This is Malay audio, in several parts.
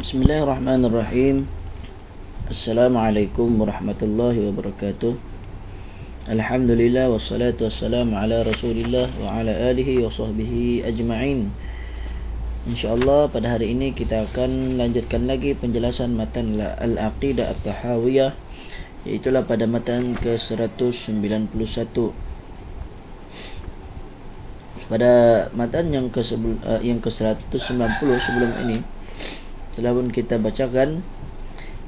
Bismillahirrahmanirrahim. Assalamualaikum warahmatullahi wabarakatuh. Alhamdulillah wassalatu wassalamu ala rasulillah wa ala alihi wa sahbihi ajma'in. InsyaAllah pada hari ini kita akan lanjutkan lagi penjelasan matan Al-Aqidah Al-Tahawiyah Iaitulah pada matan ke-191 Pada matan yang ke-190 eh, sebelum ini telah pun kita bacakan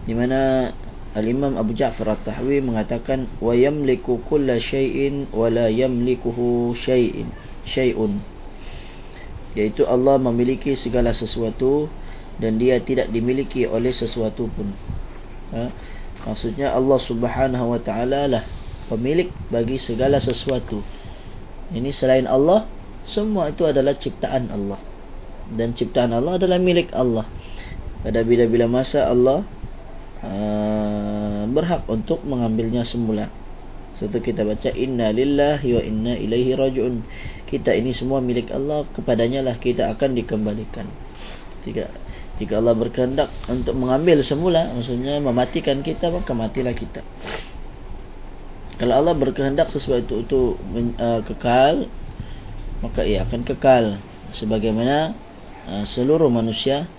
di mana Al-Imam Abu Ja'far At-Tahwi mengatakan wa yamliku kulla syai'in wa la yamlikuhu syai'in syai'un. Yaitu Allah memiliki segala sesuatu dan dia tidak dimiliki oleh sesuatu pun. Ha? maksudnya Allah Subhanahu wa taala lah pemilik bagi segala sesuatu. Ini selain Allah semua itu adalah ciptaan Allah. Dan ciptaan Allah adalah milik Allah pada bila-bila masa Allah uh, berhak untuk mengambilnya semula. Satu kita baca inna lillahi wa inna ilaihi rajiun. Kita ini semua milik Allah, kepadanya lah kita akan dikembalikan. Jika jika Allah berkehendak untuk mengambil semula, maksudnya mematikan kita, maka matilah kita. Kalau Allah berkehendak sesuatu itu uh, kekal, maka ia akan kekal sebagaimana uh, seluruh manusia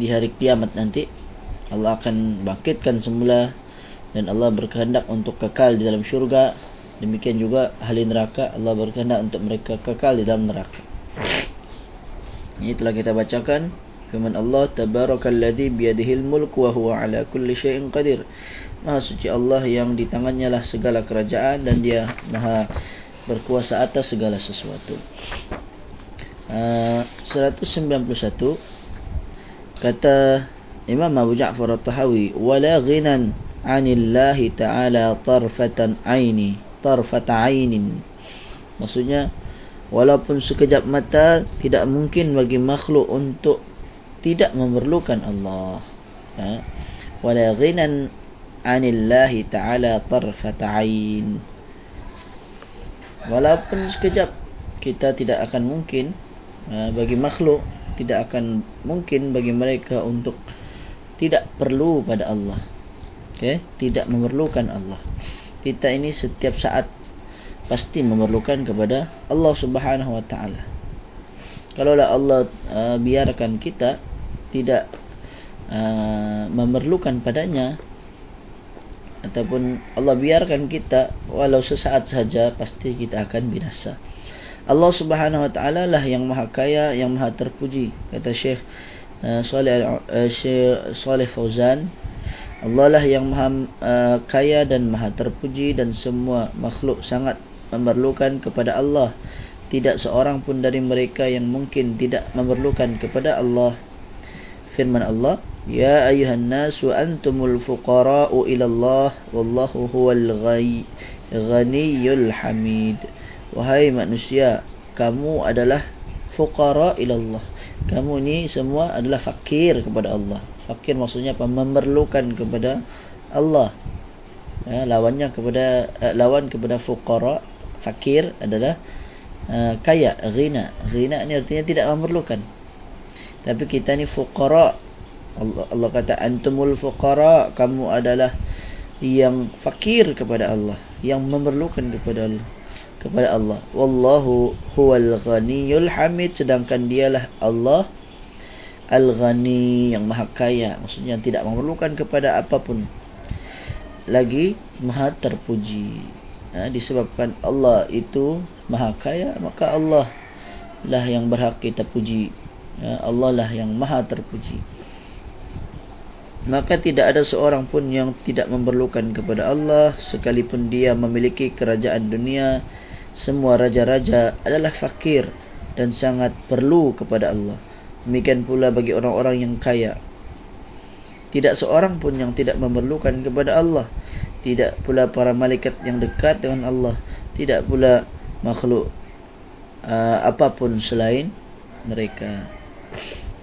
di hari kiamat nanti Allah akan bangkitkan semula dan Allah berkehendak untuk kekal di dalam syurga. Demikian juga ahli neraka Allah berkehendak untuk mereka kekal di dalam neraka. Ini telah kita bacakan. Firman Allah tabarakalladzi biyadihil mulku wa huwa ala kulli syai'in qadir. Maha suci Allah yang di tangannya lah segala kerajaan dan dia maha berkuasa atas segala sesuatu. Uh, 191 kata Imam Abu Ja'far At-Tahawi wala ghinan 'anillahi ta'ala tarfatan 'aini tarfata 'ainin. Maksudnya walaupun sekejap mata tidak mungkin bagi makhluk untuk tidak memerlukan Allah. Ha? wala ghinan 'anillahi ta'ala tarfata 'ain. Walaupun sekejap kita tidak akan mungkin ha, bagi makhluk tidak akan mungkin bagi mereka untuk tidak perlu pada Allah. Okay? Tidak memerlukan Allah. Kita ini setiap saat pasti memerlukan kepada Allah Subhanahu Wa Taala. Kalaulah Allah uh, biarkan kita tidak uh, memerlukan padanya ataupun Allah biarkan kita walau sesaat saja pasti kita akan binasa. Allah Subhanahu wa taala lah yang maha kaya yang maha terpuji kata Syekh uh, Saleh uh, Saleh Fauzan. Allah lah yang maha uh, kaya dan maha terpuji dan semua makhluk sangat memerlukan kepada Allah. Tidak seorang pun dari mereka yang mungkin tidak memerlukan kepada Allah. Firman Allah ya ayuhan nas wa antumul fuqara'u ila Allah wallahu huwal ghaniyyul hamid Wahai manusia, kamu adalah fuqara ila Allah. Kamu ni semua adalah fakir kepada Allah. Fakir maksudnya apa? Memerlukan kepada Allah. Ya, lawannya kepada uh, lawan kepada fuqara, fakir adalah uh, kaya, ghina. Ghina ni artinya tidak memerlukan. Tapi kita ni fuqara. Allah, Allah kata antumul fuqara, kamu adalah yang fakir kepada Allah, yang memerlukan kepada Allah kepada Allah. Wallahu huwal ghaniyul hamid sedangkan dialah Allah al-ghani yang maha kaya maksudnya yang tidak memerlukan kepada apapun lagi maha terpuji. Ha, disebabkan Allah itu maha kaya maka Allah lah yang berhak kita puji. Ha, Allah lah yang maha terpuji. Maka tidak ada seorang pun yang tidak memerlukan kepada Allah sekalipun dia memiliki kerajaan dunia semua raja-raja adalah fakir dan sangat perlu kepada Allah. Demikian pula bagi orang-orang yang kaya. Tidak seorang pun yang tidak memerlukan kepada Allah. Tidak pula para malaikat yang dekat dengan Allah. Tidak pula makhluk uh, apapun selain mereka.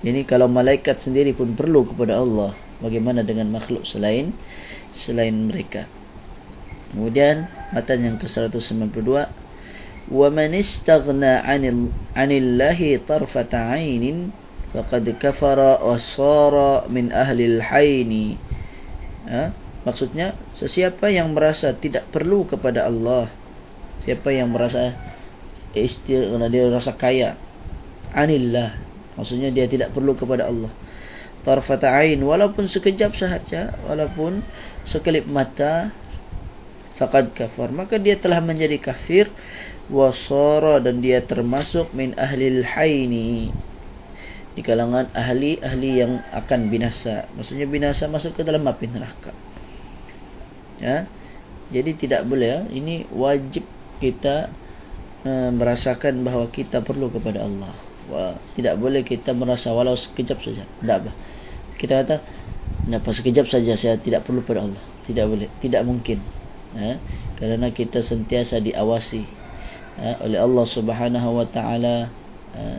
Ini kalau malaikat sendiri pun perlu kepada Allah. Bagaimana dengan makhluk selain selain mereka. Kemudian matan yang ke-192 ومن استغنى عن عن الله طرفة عين faqad kafara wa sara min ahli al-haini ha? maksudnya sesiapa yang merasa tidak perlu kepada Allah siapa yang merasa istir dia rasa kaya anillah maksudnya dia tidak perlu kepada Allah tarfata ain walaupun sekejap sahaja walaupun sekelip mata faqad kafar maka dia telah menjadi kafir wasara dan dia termasuk min ahli al-haini di kalangan ahli-ahli yang akan binasa. Maksudnya binasa masuk ke dalam api neraka. Ya. Jadi tidak boleh ini wajib kita uh, merasakan bahawa kita perlu kepada Allah. Tidak boleh kita merasa walau sekejap saja. Tidak apa. Kita kata kenapa sekejap saja saya tidak perlu pada Allah? Tidak boleh. Tidak mungkin. Ya? kerana kita sentiasa diawasi? Oleh Allah Subhanahu wa taala ya?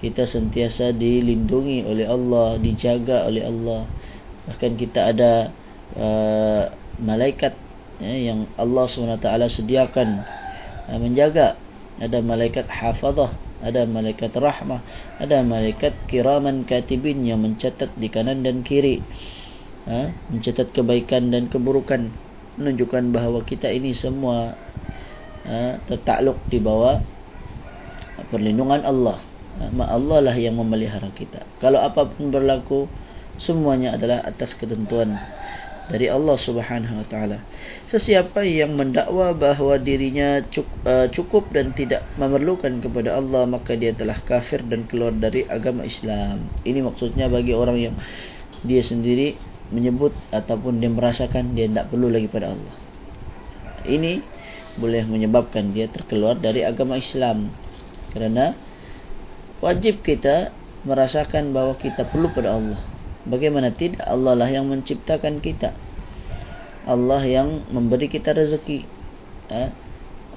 kita sentiasa dilindungi oleh Allah dijaga oleh Allah bahkan kita ada uh, malaikat ya? yang Allah taala sediakan uh, menjaga ada malaikat hafazah ada malaikat rahmah ada malaikat kiraman katibin yang mencatat di kanan dan kiri ha? mencatat kebaikan dan keburukan menunjukkan bahawa kita ini semua ha? tertakluk di bawah perlindungan Allah ha? Allah lah yang memelihara kita kalau apapun berlaku semuanya adalah atas ketentuan dari Allah Subhanahu wa taala. Sesiapa yang mendakwa bahawa dirinya uh, cukup dan tidak memerlukan kepada Allah maka dia telah kafir dan keluar dari agama Islam. Ini maksudnya bagi orang yang dia sendiri menyebut ataupun dia merasakan dia tidak perlu lagi pada Allah. Ini boleh menyebabkan dia terkeluar dari agama Islam. Kerana wajib kita merasakan bahawa kita perlu pada Allah. Bagaimana tidak Allah lah yang menciptakan kita. Allah yang memberi kita rezeki. Ha?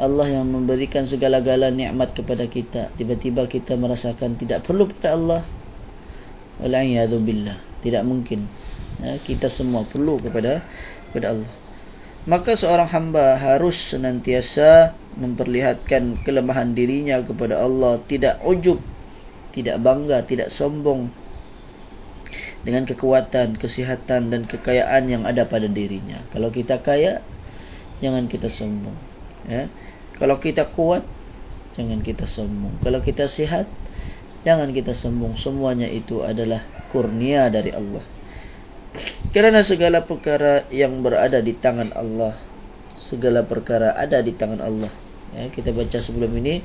Allah yang memberikan segala-gala nikmat kepada kita. Tiba-tiba kita merasakan tidak perlu pada Allah. Billah. Tidak mungkin. Ha? Kita semua perlu kepada kepada Allah. Maka seorang hamba harus senantiasa memperlihatkan kelemahan dirinya kepada Allah. Tidak ujub. Tidak bangga. Tidak sombong dengan kekuatan, kesihatan dan kekayaan yang ada pada dirinya. Kalau kita kaya, jangan kita sombong. Ya. Kalau kita kuat, jangan kita sombong. Kalau kita sihat, jangan kita sombong. Semuanya itu adalah kurnia dari Allah. Kerana segala perkara yang berada di tangan Allah, segala perkara ada di tangan Allah. Ya, kita baca sebelum ini.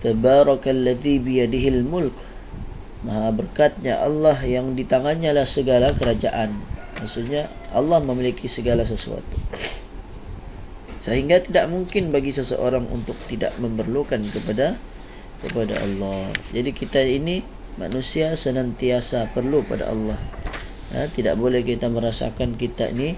Tabarakalladzi biyadihil mulk Maha berkatnya Allah yang di tangannya lah segala kerajaan. Maksudnya Allah memiliki segala sesuatu. Sehingga tidak mungkin bagi seseorang untuk tidak memerlukan kepada kepada Allah. Jadi kita ini manusia senantiasa perlu pada Allah. Ya, tidak boleh kita merasakan kita ini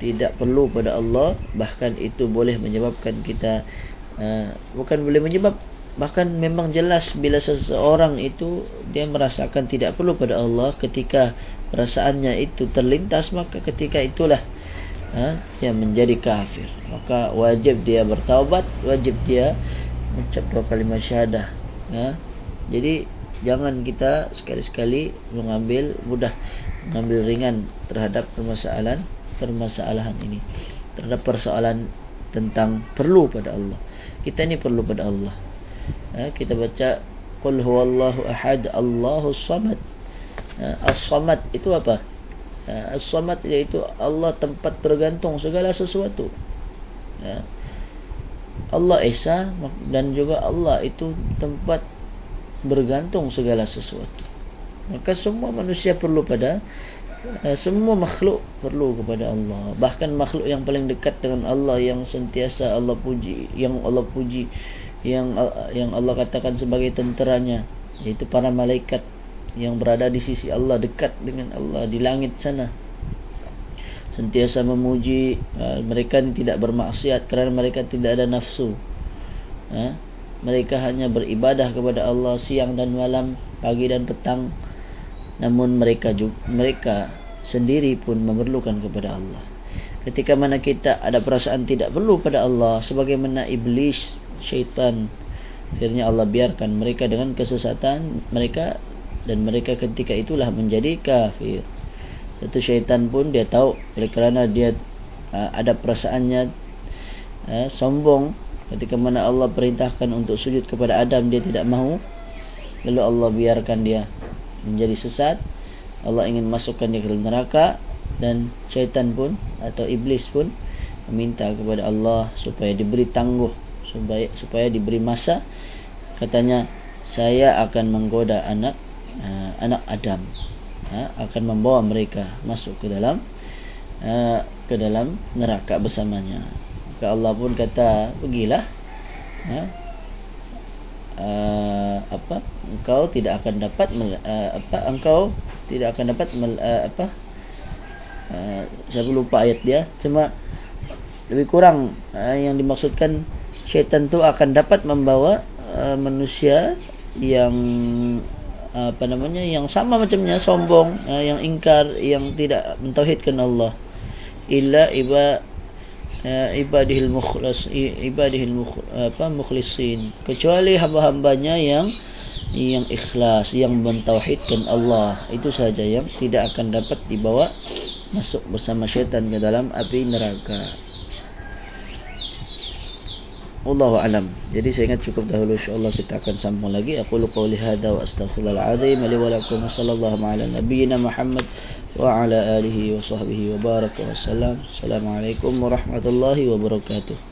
tidak perlu pada Allah. Bahkan itu boleh menyebabkan kita uh, bukan boleh menyebab Bahkan memang jelas bila seseorang itu dia merasakan tidak perlu pada Allah ketika perasaannya itu terlintas maka ketika itulah ha, dia menjadi kafir. Maka wajib dia bertaubat, wajib dia mengucap dua kalimat syahadah. Ha. Jadi jangan kita sekali-sekali mengambil mudah mengambil ringan terhadap permasalahan permasalahan ini. Terhadap persoalan tentang perlu pada Allah. Kita ini perlu pada Allah. Ha, kita baca qul huwallahu ahad allahus samad. Ha, as-samad itu apa? Ha, as-samad iaitu Allah tempat bergantung segala sesuatu. Ha. Allah esa dan juga Allah itu tempat bergantung segala sesuatu. Maka semua manusia perlu pada uh, semua makhluk perlu kepada Allah. Bahkan makhluk yang paling dekat dengan Allah yang sentiasa Allah puji yang Allah puji yang yang Allah katakan sebagai tenteranya yaitu para malaikat yang berada di sisi Allah dekat dengan Allah di langit sana. Sentiasa memuji uh, mereka tidak bermaksiat kerana mereka tidak ada nafsu. Uh, mereka hanya beribadah kepada Allah siang dan malam pagi dan petang. Namun mereka juga, mereka sendiri pun memerlukan kepada Allah. Ketika mana kita ada perasaan tidak perlu pada Allah sebagaimana iblis syaitan akhirnya Allah biarkan mereka dengan kesesatan mereka dan mereka ketika itulah menjadi kafir. Satu syaitan pun dia tahu oleh kerana dia uh, ada perasaannya uh, sombong ketika mana Allah perintahkan untuk sujud kepada Adam dia tidak mahu. Lalu Allah biarkan dia menjadi sesat. Allah ingin masukkan dia ke neraka. Dan syaitan pun atau iblis pun meminta kepada Allah supaya diberi tangguh supaya supaya diberi masa. Katanya saya akan menggoda anak uh, anak Adam. Ha, akan membawa mereka masuk ke dalam uh, ke dalam neraka bersamanya. Maka Allah pun kata, "Pergilah." Ha, uh, apa? Engkau tidak akan dapat uh, apa? Engkau tidak akan dapat uh, apa? Uh, saya lupa ayat dia. Cuma lebih kurang uh, yang dimaksudkan syaitan itu akan dapat membawa uh, manusia yang apa namanya yang sama macamnya sombong uh, yang ingkar yang tidak mentauhidkan Allah illa iba ibadihil mukhlas ibadihil apa mukhlisin. Kecuali hamba-hambanya yang yang ikhlas yang mentauhidkan Allah. Itu saja yang tidak akan dapat dibawa masuk bersama syaitan ke dalam api neraka. Wallahu alam. Jadi saya ingat cukup dahulu insyaallah kita akan sambung lagi. Aku lu qouli hadza wa astaghfirullahal azim. Li wa lakum. Sallallahu ala nabiyyina Muhammad wa ala alihi wa sahbihi wa baraka wa sallam. Assalamualaikum warahmatullahi wabarakatuh.